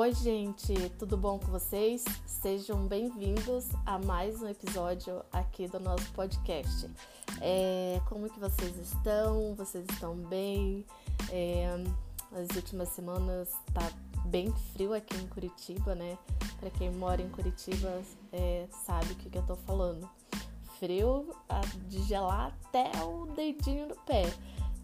Oi, gente, tudo bom com vocês? Sejam bem-vindos a mais um episódio aqui do nosso podcast. É, como que vocês estão? Vocês estão bem? É, as últimas semanas tá bem frio aqui em Curitiba, né? Para quem mora em Curitiba é, sabe o que, que eu tô falando. Frio de gelar até o dedinho do pé.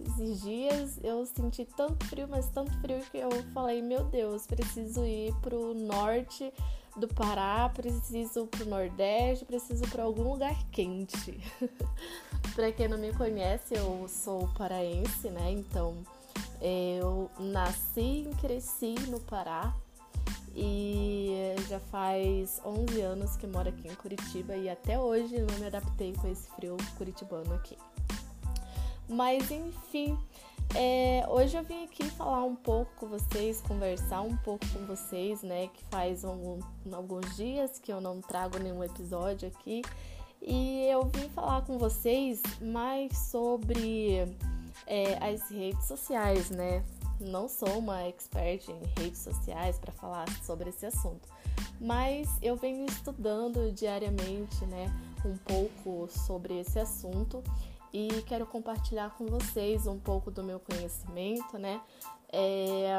Esses dias eu senti tanto frio, mas tanto frio que eu falei, meu Deus, preciso ir pro norte do Pará, preciso pro Nordeste, preciso para algum lugar quente. para quem não me conhece, eu sou paraense, né? Então, eu nasci e cresci no Pará e já faz 11 anos que moro aqui em Curitiba e até hoje não me adaptei com esse frio curitibano aqui. Mas enfim, é, hoje eu vim aqui falar um pouco com vocês, conversar um pouco com vocês, né? Que faz alguns dias que eu não trago nenhum episódio aqui. E eu vim falar com vocês mais sobre é, as redes sociais, né? Não sou uma expert em redes sociais para falar sobre esse assunto, mas eu venho estudando diariamente, né? Um pouco sobre esse assunto e quero compartilhar com vocês um pouco do meu conhecimento, né? É,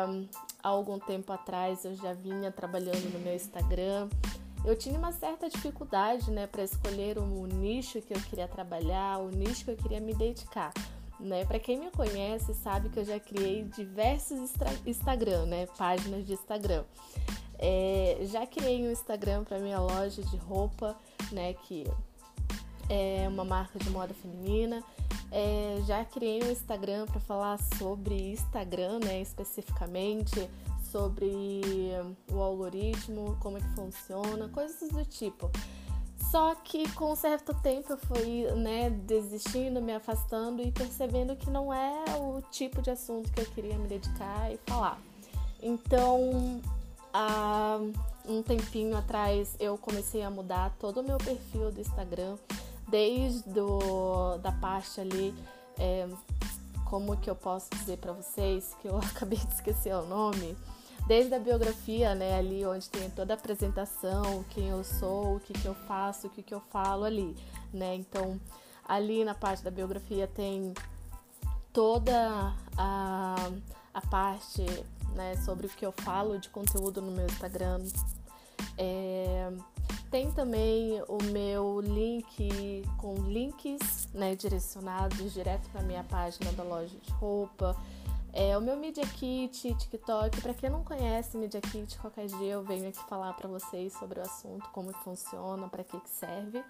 há algum tempo atrás eu já vinha trabalhando no meu Instagram. Eu tinha uma certa dificuldade, né, para escolher o nicho que eu queria trabalhar, o nicho que eu queria me dedicar. Né? Para quem me conhece sabe que eu já criei diversos Instagram, né? Páginas de Instagram. É, já criei um Instagram para minha loja de roupa, né? Que é uma marca de moda feminina. É, já criei um Instagram para falar sobre Instagram, né, especificamente, sobre o algoritmo, como é que funciona, coisas do tipo. Só que com um certo tempo eu fui né, desistindo, me afastando e percebendo que não é o tipo de assunto que eu queria me dedicar e falar. Então, há um tempinho atrás eu comecei a mudar todo o meu perfil do Instagram desde o, da parte ali, é, como que eu posso dizer para vocês, que eu acabei de esquecer o nome, desde a biografia, né, ali onde tem toda a apresentação, quem eu sou, o que, que eu faço, o que, que eu falo ali, né, então ali na parte da biografia tem toda a, a parte, né, sobre o que eu falo de conteúdo no meu Instagram, é, tem também o meu link com links né, direcionados direto para minha página da loja de roupa. É, o meu Media Kit, TikTok, para quem não conhece Media Kit, qualquer dia eu venho aqui falar para vocês sobre o assunto, como funciona, para que, que serve,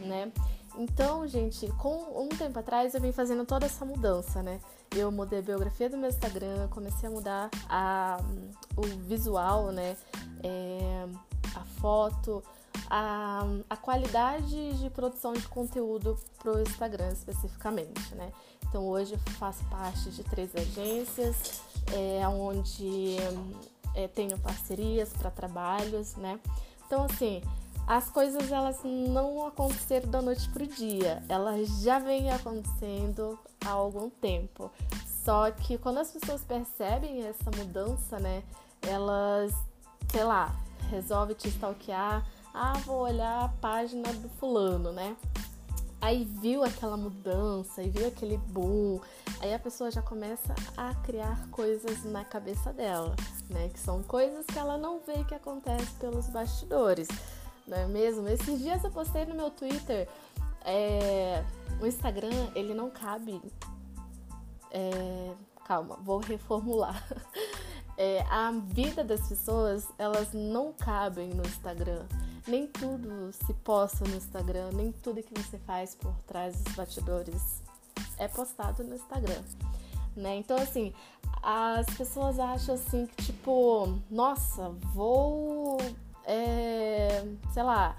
né? Então, gente, com um tempo atrás eu vim fazendo toda essa mudança, né? Eu mudei a biografia do meu Instagram, comecei a mudar a, o visual, né? É, a foto, a, a qualidade de produção de conteúdo para o Instagram especificamente, né? Então hoje faço parte de três agências, é, onde é, tenho parcerias para trabalhos, né? Então assim, as coisas elas não aconteceram da noite para o dia, elas já vêm acontecendo há algum tempo. Só que quando as pessoas percebem essa mudança, né, elas, sei lá, resolve te stalkear, ah, vou olhar a página do fulano, né? Aí viu aquela mudança, e viu aquele boom, aí a pessoa já começa a criar coisas na cabeça dela, né? Que são coisas que ela não vê que acontece pelos bastidores, não é mesmo? Esses dias eu postei no meu Twitter, é, o Instagram ele não cabe. É, calma, vou reformular. É, a vida das pessoas elas não cabem no Instagram nem tudo se posta no Instagram, nem tudo que você faz por trás dos batidores é postado no Instagram, né? Então assim, as pessoas acham assim que tipo, nossa, vou, é, sei lá,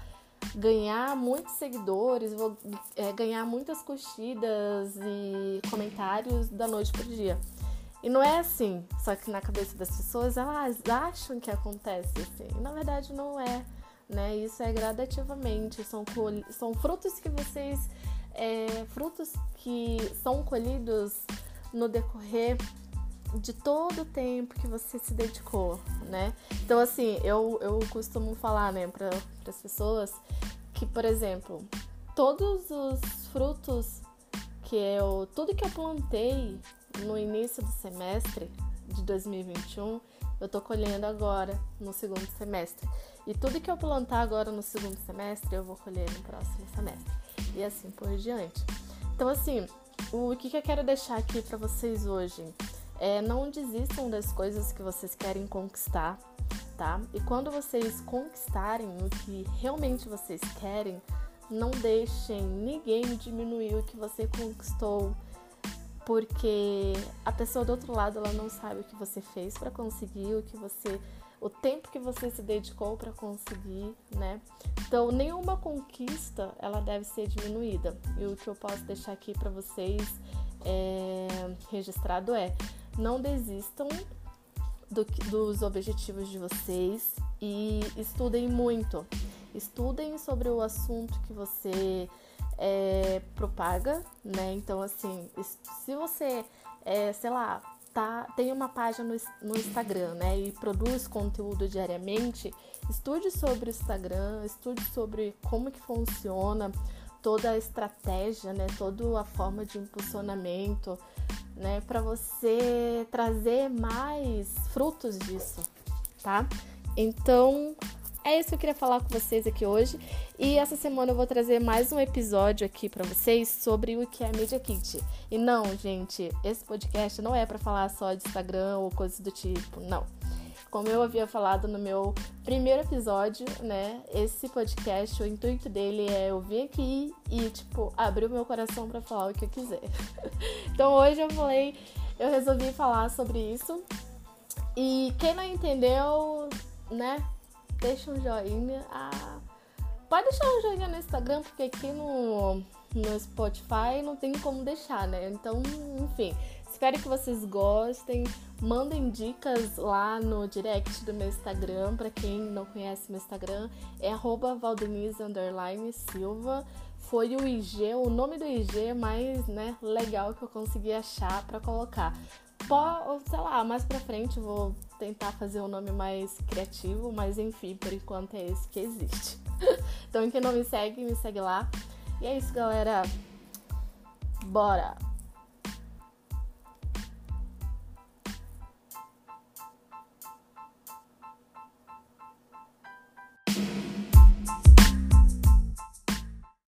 ganhar muitos seguidores, vou é, ganhar muitas curtidas e comentários da noite pro dia. E não é assim, só que na cabeça das pessoas elas acham que acontece assim. E na verdade não é né? Isso é gradativamente, são, são frutos que vocês, é, frutos que são colhidos no decorrer de todo o tempo que você se dedicou, né? Então, assim, eu, eu costumo falar, né, para as pessoas que, por exemplo, todos os frutos que eu. Tudo que eu plantei no início do semestre de 2021, eu tô colhendo agora no segundo semestre. E tudo que eu plantar agora no segundo semestre, eu vou colher no próximo semestre. E assim por diante. Então, assim, o que, que eu quero deixar aqui para vocês hoje é não desistam das coisas que vocês querem conquistar, tá? E quando vocês conquistarem o que realmente vocês querem, não deixem ninguém diminuir o que você conquistou, porque a pessoa do outro lado ela não sabe o que você fez para conseguir, o que você o tempo que você se dedicou para conseguir, né? Então, nenhuma conquista ela deve ser diminuída. E o que eu posso deixar aqui para vocês é, registrado é: não desistam do, dos objetivos de vocês e estudem muito. Estudem sobre o assunto que você é, propaga, né? Então, assim, se você, é, sei lá, tá, tem uma página no, no Instagram, né, e produz conteúdo diariamente, estude sobre o Instagram, estude sobre como que funciona toda a estratégia, né, toda a forma de impulsionamento, né, para você trazer mais frutos disso, tá? Então, é isso que eu queria falar com vocês aqui hoje. E essa semana eu vou trazer mais um episódio aqui para vocês sobre o que é Media Kit. E não, gente, esse podcast não é para falar só de Instagram ou coisas do tipo, não. Como eu havia falado no meu primeiro episódio, né? Esse podcast, o intuito dele é eu vir aqui e, tipo, abrir o meu coração para falar o que eu quiser. então hoje eu falei, eu resolvi falar sobre isso. E quem não entendeu, né? Deixa um joinha. Ah, pode deixar um joinha no Instagram, porque aqui no, no Spotify não tem como deixar, né? Então, enfim, espero que vocês gostem. Mandem dicas lá no direct do meu Instagram. Para quem não conhece meu Instagram, é @valdenise_silva. Foi o IG, o nome do IG mais né, legal que eu consegui achar para colocar sei lá, mais pra frente vou tentar fazer um nome mais criativo, mas enfim, por enquanto é esse que existe. então quem não me segue, me segue lá. E é isso, galera. Bora!